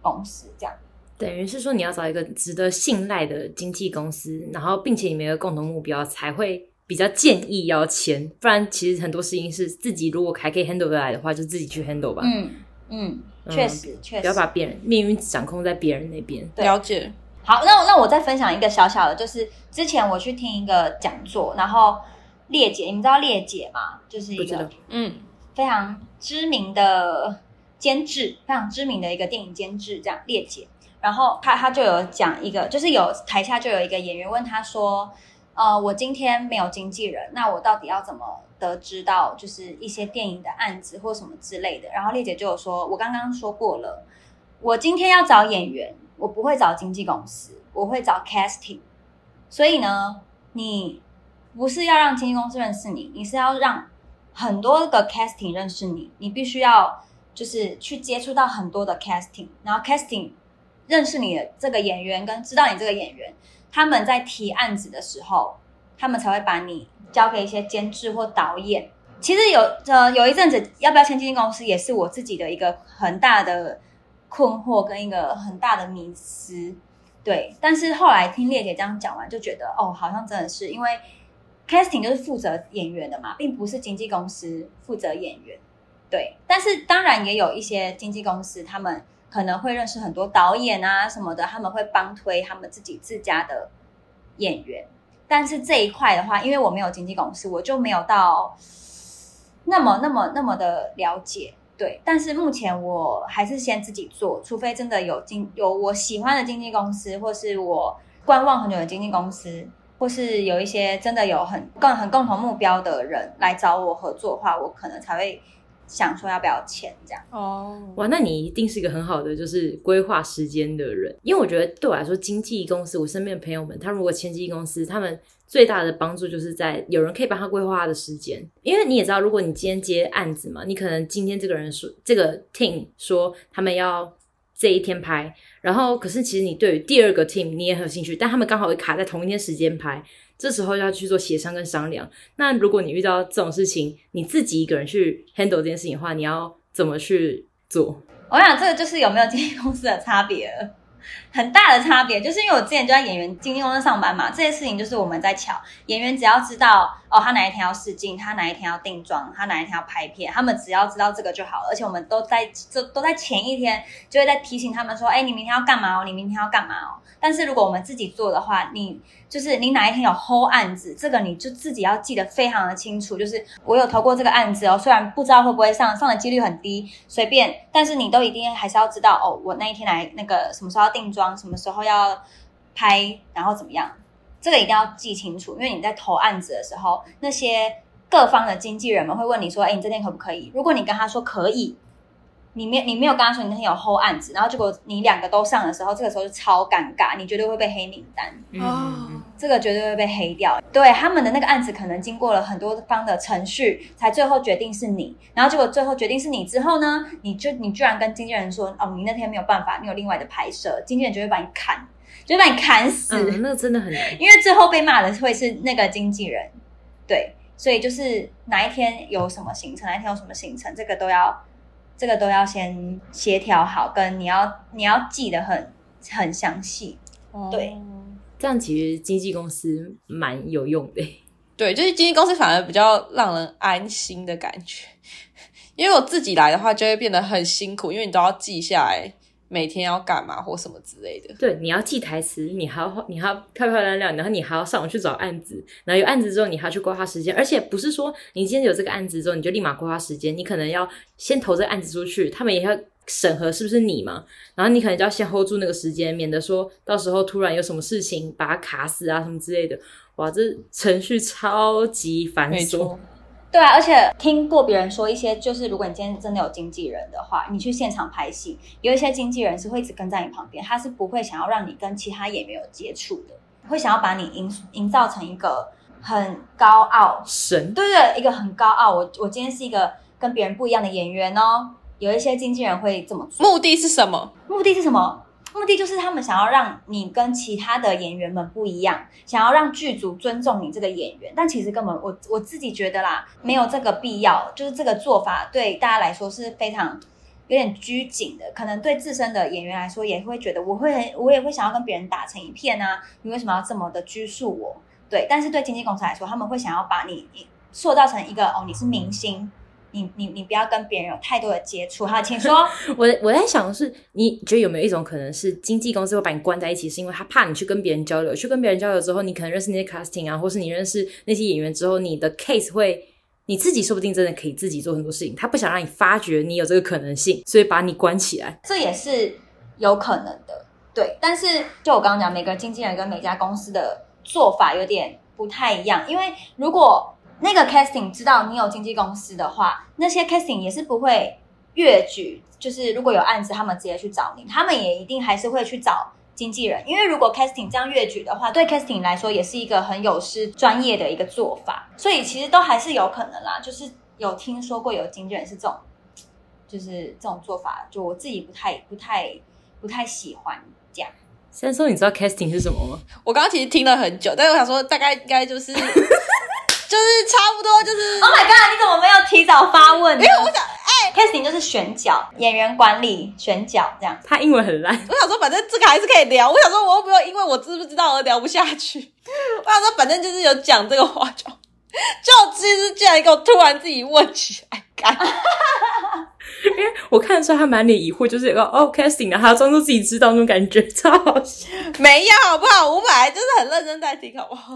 公司，这样。等于是说你要找一个值得信赖的经纪公司，然后并且你们有共同目标，才会比较建议要签。不然其实很多事情是自己如果还可以 handle 得来的话，就自己去 handle 吧。嗯嗯，确实确实，不要把别人命运掌控在别人那边。对了解。好，那那我再分享一个小小的，就是之前我去听一个讲座，然后列姐，你们知道列姐吗？就是一个嗯非常知名的监制，非常知名的一个电影监制，这样列姐。然后他他就有讲一个，就是有台下就有一个演员问他说：“呃，我今天没有经纪人，那我到底要怎么得知到就是一些电影的案子或什么之类的？”然后列姐就有说：“我刚刚说过了，我今天要找演员。”我不会找经纪公司，我会找 casting。所以呢，你不是要让经纪公司认识你，你是要让很多个 casting 认识你。你必须要就是去接触到很多的 casting，然后 casting 认识你的这个演员跟知道你这个演员，他们在提案子的时候，他们才会把你交给一些监制或导演。其实有呃有一阵子要不要签经纪公司，也是我自己的一个很大的。困惑跟一个很大的迷思，对。但是后来听烈姐这样讲完，就觉得哦，好像真的是因为 casting 就是负责演员的嘛，并不是经纪公司负责演员，对。但是当然也有一些经纪公司，他们可能会认识很多导演啊什么的，他们会帮推他们自己自家的演员。但是这一块的话，因为我没有经纪公司，我就没有到那么那么那么的了解。对，但是目前我还是先自己做，除非真的有经有我喜欢的经纪公司，或是我观望很久的经纪公司，或是有一些真的有很共很共同目标的人来找我合作的话，我可能才会想说要不要签这样。哦，哇，那你一定是一个很好的就是规划时间的人，因为我觉得对我来说，经纪公司，我身边的朋友们，他如果签经纪公司，他们最大的帮助就是在有人可以帮他规划他的时间，因为你也知道，如果你今天接案子嘛，你可能今天这个人说这个 team 说他们要这一天拍，然后可是其实你对于第二个 team 你也很有兴趣，但他们刚好会卡在同一天时间拍。这时候要去做协商跟商量。那如果你遇到这种事情，你自己一个人去 handle 这件事情的话，你要怎么去做？我想这个就是有没有经纪公司的差别了。很大的差别，就是因为我之前就在演员经纪公司上班嘛，这些事情就是我们在巧。演员只要知道哦，他哪一天要试镜，他哪一天要定妆，他哪一天要拍片，他们只要知道这个就好了。而且我们都在这都在前一天就会在提醒他们说，哎，你明天要干嘛哦？你明天要干嘛哦？但是如果我们自己做的话，你就是你哪一天有 hold 案子，这个你就自己要记得非常的清楚。就是我有投过这个案子哦，虽然不知道会不会上，上的几率很低，随便，但是你都一定还是要知道哦，我那一天来那个什么时候要定妆，什么时候要拍，然后怎么样，这个一定要记清楚。因为你在投案子的时候，那些各方的经纪人们会问你说，哎，你这天可不可以？如果你跟他说可以。你没你没有跟他说你那天有 hold 案子，然后结果你两个都上的时候，这个时候就超尴尬，你绝对会被黑名单哦，这个绝对会被黑掉。对，他们的那个案子可能经过了很多方的程序，才最后决定是你，然后结果最后决定是你之后呢，你就你居然跟经纪人说哦，你那天没有办法，你有另外的拍摄，经纪人就会把你砍，就会把你砍死。嗯，那个真的很难，因为最后被骂的会是那个经纪人。对，所以就是哪一天有什么行程，哪一天有什么行程，这个都要。这个都要先协调好，跟你要你要记得很很详细，对，这样其实经纪公司蛮有用的。对，就是经纪公司反而比较让人安心的感觉，因为我自己来的话就会变得很辛苦，因为你都要记下来。每天要干嘛或什么之类的？对，你要记台词，你还要你还要漂漂亮亮，然后你还要上网去找案子，然后有案子之后，你还要去规划时间。而且不是说你今天有这个案子之后，你就立马规划时间，你可能要先投这个案子出去，他们也要审核是不是你嘛。然后你可能就要先 hold 住那个时间，免得说到时候突然有什么事情把它卡死啊什么之类的。哇，这程序超级繁琐。对啊，而且听过别人说一些，就是如果你今天真的有经纪人的话，你去现场拍戏，有一些经纪人是会一直跟在你旁边，他是不会想要让你跟其他演员有接触的，会想要把你营营造成一个很高傲神，对对，一个很高傲。我我今天是一个跟别人不一样的演员哦，有一些经纪人会这么做。目的是什么？目的是什么？目的就是他们想要让你跟其他的演员们不一样，想要让剧组尊重你这个演员，但其实根本我我自己觉得啦，没有这个必要。就是这个做法对大家来说是非常有点拘谨的，可能对自身的演员来说也会觉得我会很我也会想要跟别人打成一片啊，你为什么要这么的拘束我？对，但是对经纪公司来说，他们会想要把你塑造成一个哦，你是明星。你你你不要跟别人有太多的接触哈，请说。我我在想的是，你觉得有没有一种可能是经纪公司会把你关在一起，是因为他怕你去跟别人交流，去跟别人交流之后，你可能认识那些 casting 啊，或是你认识那些演员之后，你的 case 会你自己说不定真的可以自己做很多事情，他不想让你发觉你有这个可能性，所以把你关起来，这也是有可能的，对。但是就我刚刚讲，每个经纪人跟每家公司的做法有点不太一样，因为如果。那个 casting 知道你有经纪公司的话，那些 casting 也是不会越举，就是如果有案子，他们直接去找你，他们也一定还是会去找经纪人，因为如果 casting 这样越举的话，对 casting 来说也是一个很有失专业的一个做法，所以其实都还是有可能啦，就是有听说过有经纪人是这种，就是这种做法，就我自己不太、不太、不太喜欢这样。先说，你知道 casting 是什么吗？我刚刚其实听了很久，但是我想说，大概应该就是。就是差不多，就是 Oh my God！你怎么没有提早发问？因为我想，哎、欸、，casting 就是选角、演员管理、选角这样。他英文很烂，我想说，反正这个还是可以聊。我想说，我又不用因为我知不知道而聊不下去。我想说，反正就是有讲这个话就就其实竟然给我突然自己问起来，干。因为我看得出他满脸疑惑，就是有个哦 casting 的，还要装作自己知道那种感觉，超好笑。没有好不好？我本来就是很认真在听，好不好？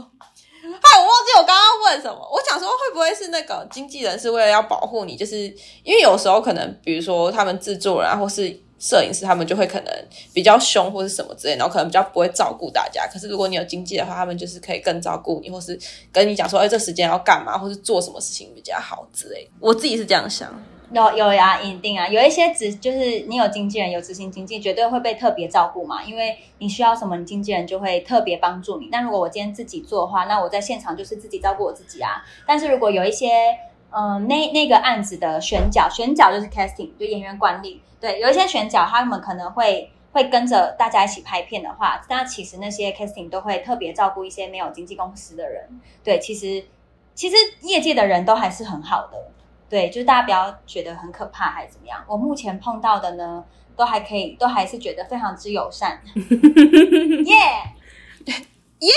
嗨，我忘记我刚刚问什么。我想说，会不会是那个经纪人是为了要保护你？就是因为有时候可能，比如说他们制作人啊，或是摄影师，他们就会可能比较凶，或是什么之类，然后可能比较不会照顾大家。可是如果你有经纪的话，他们就是可以更照顾你，或是跟你讲说，哎，这时间要干嘛，或是做什么事情比较好之类。我自己是这样想。有有呀，一定啊，有一些执就是你有经纪人，有执行经纪，绝对会被特别照顾嘛，因为你需要什么，你经纪人就会特别帮助你。那如果我今天自己做的话，那我在现场就是自己照顾我自己啊。但是如果有一些，嗯、那那个案子的选角，选角就是 casting，就演员管理，对，有一些选角他们可能会会跟着大家一起拍片的话，那其实那些 casting 都会特别照顾一些没有经纪公司的人。对，其实其实业界的人都还是很好的。对，就是大家不要觉得很可怕还是怎么样。我目前碰到的呢，都还可以，都还是觉得非常之友善。耶耶！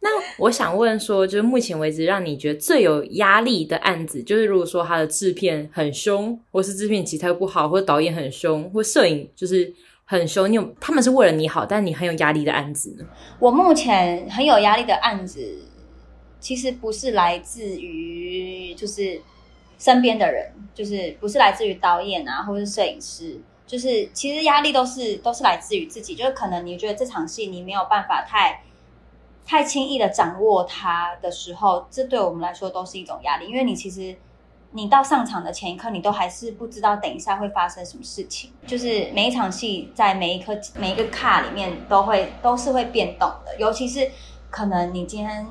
那我想问说，就是目前为止让你觉得最有压力的案子，就是如果说他的制片很凶，或是制片其他不好，或者导演很凶，或摄影就是很凶，你有他们是为了你好，但你很有压力的案子呢？我目前很有压力的案子。其实不是来自于就是身边的人，就是不是来自于导演啊，或者是摄影师，就是其实压力都是都是来自于自己，就是可能你觉得这场戏你没有办法太太轻易的掌握它的时候，这对我们来说都是一种压力，因为你其实你到上场的前一刻，你都还是不知道等一下会发生什么事情，就是每一场戏在每一颗每一个卡里面都会都是会变动的，尤其是可能你今天。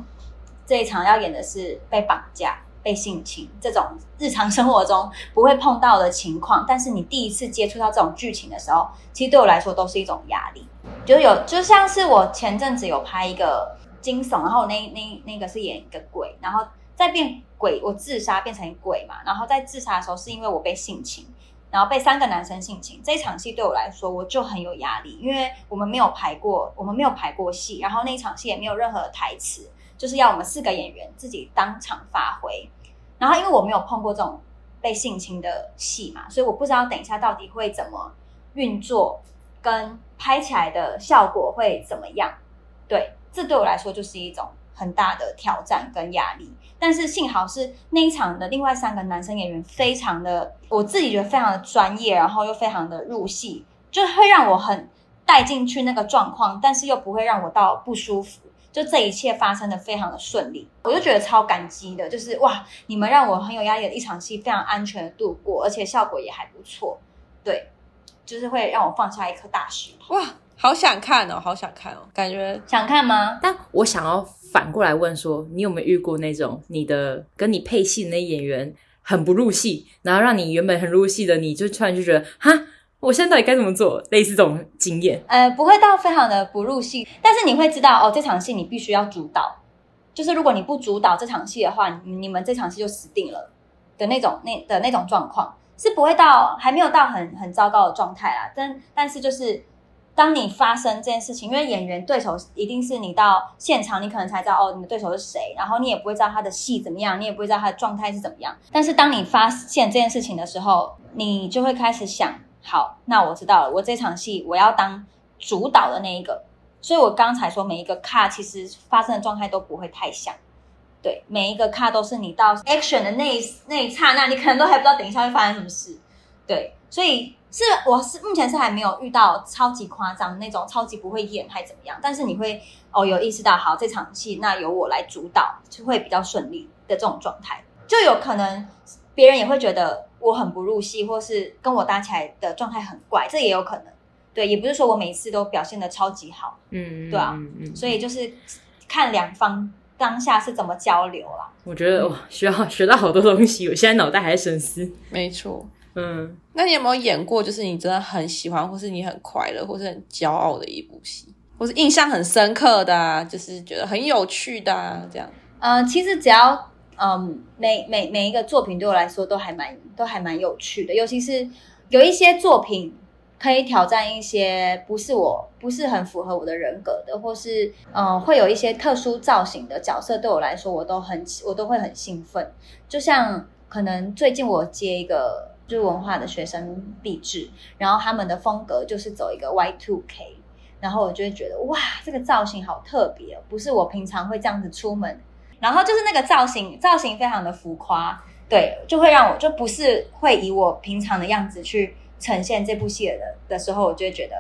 这一场要演的是被绑架、被性侵这种日常生活中不会碰到的情况，但是你第一次接触到这种剧情的时候，其实对我来说都是一种压力。就有就像是我前阵子有拍一个惊悚，然后那那那个是演一个鬼，然后再变鬼，我自杀变成鬼嘛，然后在自杀的时候是因为我被性侵，然后被三个男生性侵。这一场戏对我来说我就很有压力，因为我们没有排过，我们没有排过戏，然后那一场戏也没有任何的台词。就是要我们四个演员自己当场发挥，然后因为我没有碰过这种被性侵的戏嘛，所以我不知道等一下到底会怎么运作，跟拍起来的效果会怎么样。对，这对我来说就是一种很大的挑战跟压力。但是幸好是那一场的另外三个男生演员非常的，我自己觉得非常的专业，然后又非常的入戏，就会让我很带进去那个状况，但是又不会让我到不舒服。就这一切发生的非常的顺利，我就觉得超感激的。就是哇，你们让我很有压力的一场戏非常安全的度过，而且效果也还不错。对，就是会让我放下一颗大石头。哇，好想看哦，好想看哦，感觉想看吗？但我想要反过来问说，你有没有遇过那种你的跟你配戏的那演员很不入戏，然后让你原本很入戏的你就突然就觉得哈？我现在到底该怎么做？类似这种经验，呃，不会到非常的不入戏，但是你会知道哦，这场戏你必须要主导，就是如果你不主导这场戏的话，你，你们这场戏就死定了的那种那的那种状况，是不会到还没有到很很糟糕的状态啦。但但是就是当你发生这件事情，因为演员对手一定是你到现场，你可能才知道哦，你的对手是谁，然后你也不会知道他的戏怎么样，你也不会知道他的状态是怎么样。但是当你发现这件事情的时候，你就会开始想。好，那我知道了。我这场戏我要当主导的那一个，所以我刚才说每一个卡其实发生的状态都不会太像，对，每一个卡都是你到 action 的那一那一刹那，你可能都还不知道等一下会发生什么事，对，所以是我是目前是还没有遇到超级夸张那种超级不会演还怎么样，但是你会哦有意识到，好，这场戏那由我来主导就会比较顺利的这种状态，就有可能别人也会觉得。我很不入戏，或是跟我搭起来的状态很怪，这也有可能。对，也不是说我每次都表现的超级好，嗯，对啊，嗯嗯、所以就是看两方当下是怎么交流啦。我觉得哇，需要 学到好多东西，我现在脑袋还在深思。没错，嗯，那你有没有演过，就是你真的很喜欢，或是你很快乐，或是很骄傲的一部戏，或是印象很深刻的啊，就是觉得很有趣的啊，这样？嗯、呃，其实只要。嗯，每每每一个作品对我来说都还蛮都还蛮有趣的，尤其是有一些作品可以挑战一些不是我不是很符合我的人格的，或是嗯会有一些特殊造型的角色，对我来说我都很我都会很兴奋。就像可能最近我接一个就是文化的学生壁纸，然后他们的风格就是走一个 Y2K，然后我就会觉得哇，这个造型好特别，不是我平常会这样子出门。然后就是那个造型，造型非常的浮夸，对，就会让我就不是会以我平常的样子去呈现这部戏的的时候，我就会觉得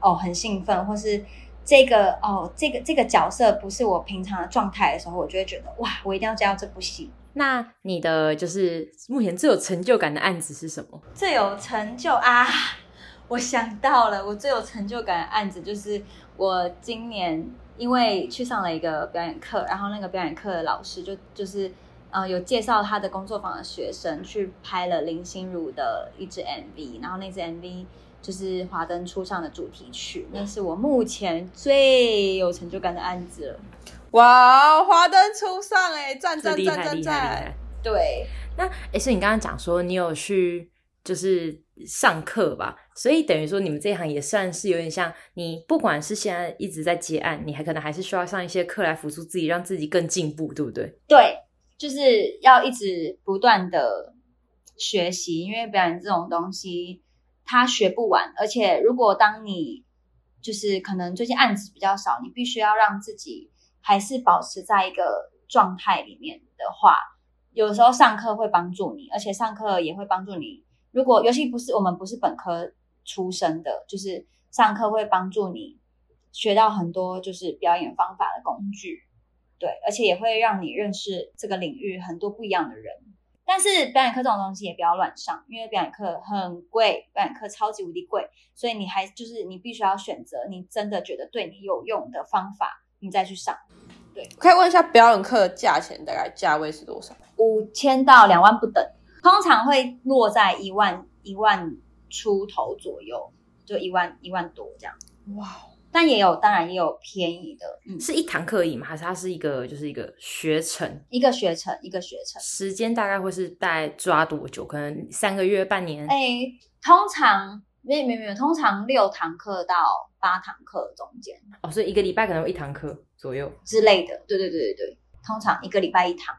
哦很兴奋，或是这个哦，这个这个角色不是我平常的状态的时候，我就会觉得哇，我一定要接到这部戏。那你的就是目前最有成就感的案子是什么？最有成就啊！我想到了，我最有成就感的案子就是我今年因为去上了一个表演课，然后那个表演课的老师就就是呃有介绍他的工作坊的学生去拍了林心如的一支 MV，然后那支 MV。就是华灯初上的主题曲，那是我目前最有成就感的案子了。哇，华灯初上哎，赞赞赞赞赞！对，那哎，是你刚刚讲说你有去就是上课吧？所以等于说你们这一行也算是有点像你，不管是现在一直在接案，你还可能还是需要上一些课来辅助自己，让自己更进步，对不对？对，就是要一直不断的学习，因为表演这种东西。他学不完，而且如果当你就是可能最近案子比较少，你必须要让自己还是保持在一个状态里面的话，有时候上课会帮助你，而且上课也会帮助你。如果尤其不是我们不是本科出身的，就是上课会帮助你学到很多就是表演方法的工具，对，而且也会让你认识这个领域很多不一样的人。但是表演课这种东西也不要乱上，因为表演课很贵，表演课超级无敌贵，所以你还就是你必须要选择你真的觉得对你有用的方法，你再去上。对，可以问一下表演课的价钱大概价位是多少？五千到两万不等，通常会落在一万一万出头左右，就一万一万多这样。哇。但也有，当然也有便宜的，嗯，是一堂课而已吗？还是它是一个，就是一个学程？一个学程，一个学程。时间大概会是大概抓多久？可能三个月、半年？哎、欸，通常没有没有没有，通常六堂课到八堂课中间。哦，所以一个礼拜可能有一堂课左右之类的。对对对对对，通常一个礼拜一堂，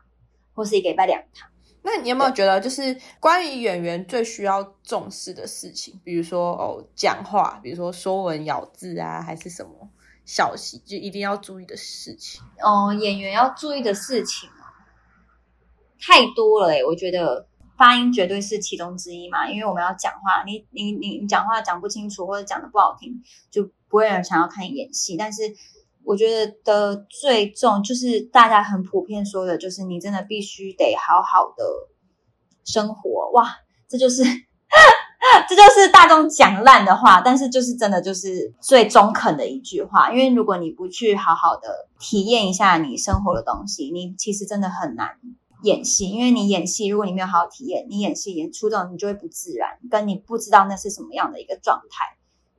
或是一个礼拜两堂。那你有没有觉得，就是关于演员最需要重视的事情，比如说哦，讲话，比如说说文咬字啊，还是什么小细就一定要注意的事情？哦，演员要注意的事情太多了诶，我觉得发音绝对是其中之一嘛，因为我们要讲话，你你你你讲话讲不清楚或者讲的不好听，就不会有人想要看你演戏。但是我觉得的最重就是大家很普遍说的，就是你真的必须得好好的生活。哇，这就是 这就是大众讲烂的话，但是就是真的就是最中肯的一句话。因为如果你不去好好的体验一下你生活的东西，你其实真的很难演戏。因为你演戏，如果你没有好好体验，你演戏演出这种，你就会不自然，跟你不知道那是什么样的一个状态。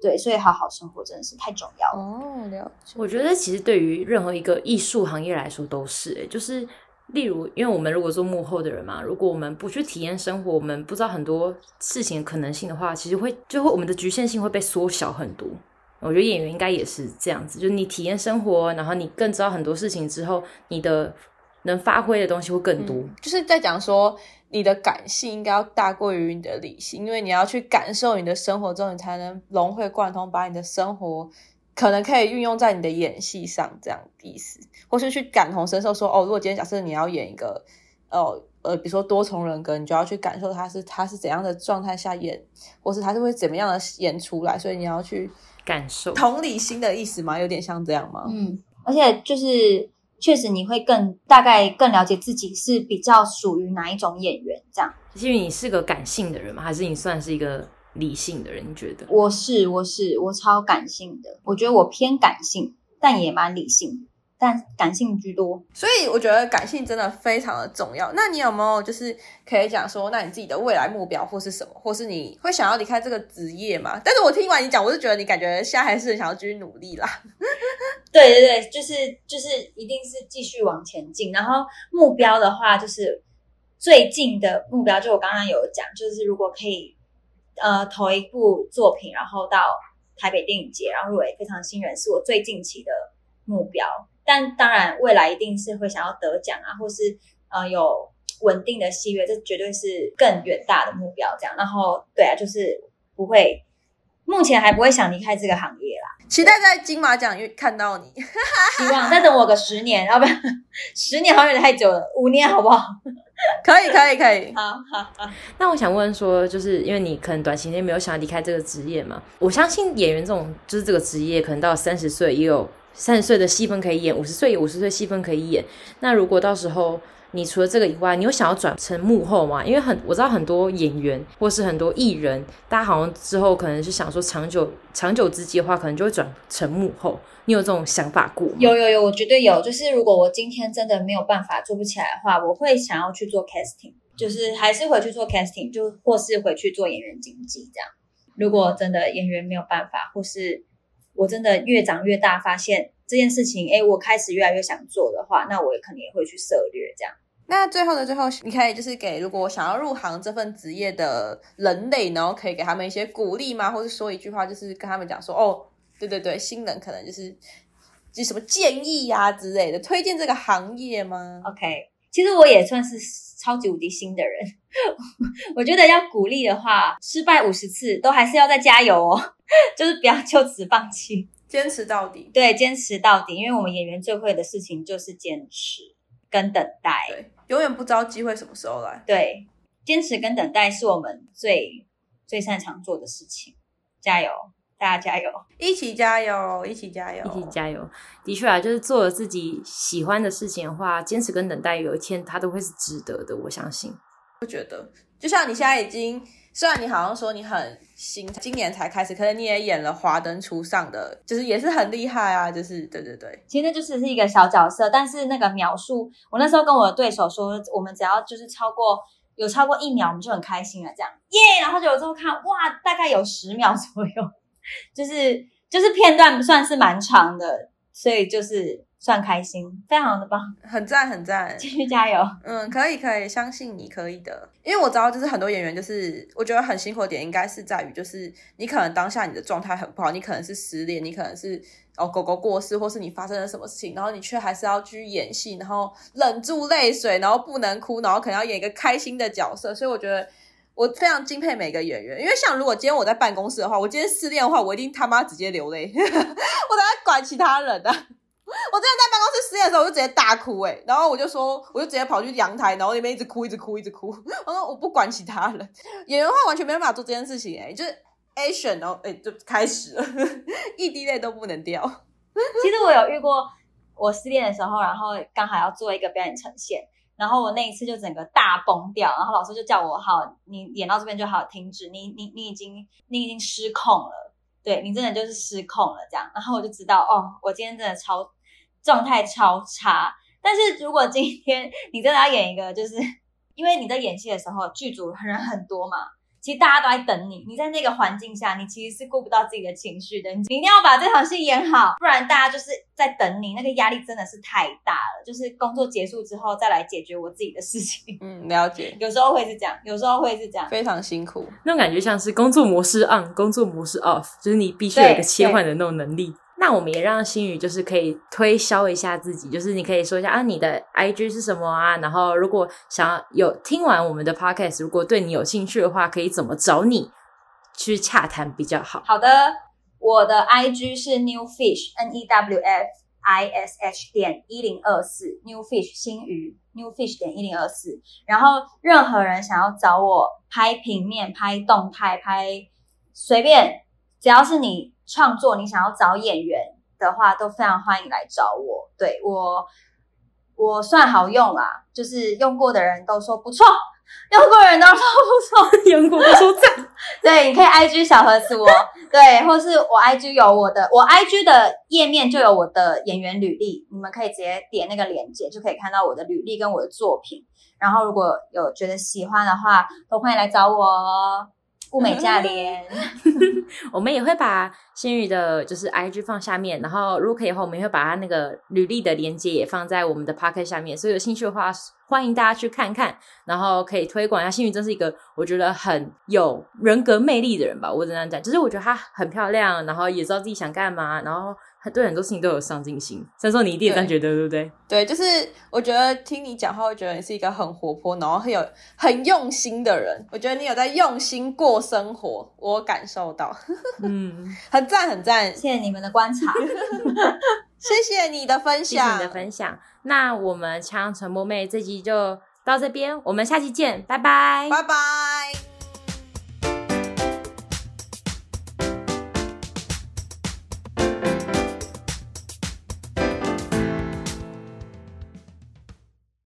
对，所以好好生活真的是太重要了。哦，了解。我觉得其实对于任何一个艺术行业来说都是，诶，就是例如，因为我们如果做幕后的人嘛，如果我们不去体验生活，我们不知道很多事情的可能性的话，其实会就会我们的局限性会被缩小很多。我觉得演员应该也是这样子，就是你体验生活，然后你更知道很多事情之后，你的能发挥的东西会更多。嗯，就是在讲说。你的感性应该要大过于你的理性，因为你要去感受你的生活中，你才能融会贯通，把你的生活可能可以运用在你的演戏上，这样的意思，或是去感同身受说，说哦，如果今天假设你要演一个，哦呃，比如说多重人格，你就要去感受他是他是怎样的状态下演，或是他是会怎么样的演出来，所以你要去感受同理心的意思吗？有点像这样吗？嗯，而且就是。确实，你会更大概更了解自己是比较属于哪一种演员这样。因为你是个感性的人吗？还是你算是一个理性的人？你觉得？我是，我是，我超感性的。我觉得我偏感性，但也蛮理性的。但感性居多，所以我觉得感性真的非常的重要。那你有没有就是可以讲说，那你自己的未来目标或是什么，或是你会想要离开这个职业吗？但是我听完你讲，我是觉得你感觉现在还是很想要继续努力啦。对对对，就是就是一定是继续往前进。然后目标的话，就是最近的目标，就我刚刚有讲，就是如果可以呃投一部作品，然后到台北电影节，然后入围非常新人，是我最近期的目标。但当然，未来一定是会想要得奖啊，或是呃有稳定的戏约，这绝对是更远大的目标。这样，然后对啊，就是不会，目前还不会想离开这个行业啦。期待在金马奖看到你，希望再等我个十年，要不然 十年好像有点太久了，五年好不好？可以，可以，可以。好好好。那我想问说，就是因为你可能短期内没有想要离开这个职业嘛？我相信演员这种就是这个职业，可能到三十岁也有三十岁的戏份可以演，五十岁有五十岁戏份可以演。那如果到时候你除了这个以外，你有想要转成幕后吗？因为很我知道很多演员或是很多艺人，大家好像之后可能是想说长久长久之计的话，可能就会转成幕后。你有这种想法过？有有有，我绝对有。就是如果我今天真的没有办法做不起来的话，我会想要去做 casting，就是还是回去做 casting，就或是回去做演员经纪这样。如果真的演员没有办法，或是我真的越长越大，发现这件事情，哎，我开始越来越想做的话，那我也可能也会去涉略这样。那最后的最后，你可以就是给如果我想要入行这份职业的人类，然后可以给他们一些鼓励吗？或者说一句话，就是跟他们讲说，哦。对对对，新人可能就是就什么建议呀、啊、之类的，推荐这个行业吗？OK，其实我也算是超级无敌新的人，我觉得要鼓励的话，失败五十次都还是要再加油哦，就是不要就此放弃，坚持到底。对，坚持到底，因为我们演员最会的事情就是坚持跟等待，对，永远不知道机会什么时候来。对，坚持跟等待是我们最最擅长做的事情，加油！大家加油，一起加油，一起加油，一起加油！的确啊，就是做了自己喜欢的事情的话，坚持跟等待，有一天它都会是值得的。我相信。我觉得，就像你现在已经，虽然你好像说你很新，今年才开始，可是你也演了《华灯初上》的，就是也是很厉害啊！就是对对对，其实那就是是一个小角色，但是那个描述，我那时候跟我的对手说，我们只要就是超过有超过一秒，我们就很开心了，这样耶！Yeah! 然后就有时候看，哇，大概有十秒左右。就是就是片段算是蛮长的，所以就是算开心，非常的棒，很赞很赞，继续加油。嗯，可以可以，相信你可以的。因为我知道，就是很多演员，就是我觉得很辛苦的点，应该是在于，就是你可能当下你的状态很不好，你可能是失恋，你可能是哦狗狗过世，或是你发生了什么事情，然后你却还是要去演戏，然后忍住泪水，然后不能哭，然后可能要演一个开心的角色，所以我觉得。我非常敬佩每个演员，因为像如果今天我在办公室的话，我今天失恋的话，我一定他妈直接流泪，我等下管其他人的、啊。我真的在办公室失恋的时候，我就直接大哭诶，然后我就说，我就直接跑去阳台，然后那边一直哭，一直哭，一直哭。我说我不管其他人，演员的话完全没办法做这件事情诶，就是 action，然后诶就开始了，一滴泪都不能掉。其实我有遇过我失恋的时候，然后刚好要做一个表演呈现。然后我那一次就整个大崩掉，然后老师就叫我好，你演到这边就好停止，你你你已经你已经失控了，对，你真的就是失控了这样。然后我就知道哦，我今天真的超状态超差。但是如果今天 你真的要演一个，就是 因为你在演戏的时候剧组人很多嘛。其实大家都在等你，你在那个环境下，你其实是顾不到自己的情绪的。你一定要把这场戏演好，不然大家就是在等你，那个压力真的是太大了。就是工作结束之后再来解决我自己的事情。嗯，了解。有时候会是这样，有时候会是这样，非常辛苦。那种感觉像是工作模式 on，工作模式 off，就是你必须有一个切换的那种能力。那我们也让新宇就是可以推销一下自己，就是你可以说一下啊，你的 IG 是什么啊？然后如果想要有听完我们的 Podcast，如果对你有兴趣的话，可以怎么找你去洽谈比较好？好的，我的 IG 是 New Fish N E W F I S H 点一零二四 New Fish 新宇 New Fish 点一零二四。然后任何人想要找我拍平面、拍动态、拍随便，只要是你。创作，你想要找演员的话，都非常欢迎来找我。对，我，我算好用啦，就是用过的人都说不错，用过的人都说不错，用过都说赞。对，你可以 IG 小盒子我，对，或是我 IG 有我的，我 IG 的页面就有我的演员履历，你们可以直接点那个链接，就可以看到我的履历跟我的作品。然后如果有觉得喜欢的话，都欢迎来找我哦。物美价廉，我们也会把新宇的，就是 IG 放下面，然后如果可以的话，我们也会把他那个履历的链接也放在我们的 Podcast 下面，所以有兴趣的话，欢迎大家去看看，然后可以推广一下。新宇真是一个我觉得很有人格魅力的人吧，我只能讲，就是我觉得她很漂亮，然后也知道自己想干嘛，然后。对很多事情都有上进心，所以说你一定也这样觉得，对，对不对？对，就是我觉得听你讲话，会觉得你是一个很活泼，然后很有很用心的人。我觉得你有在用心过生活，我感受到，嗯，很赞很赞，谢谢你们的观察 谢谢你的分享，谢谢你的分享。那我们枪传播妹这集就到这边，我们下期见，拜拜，拜拜。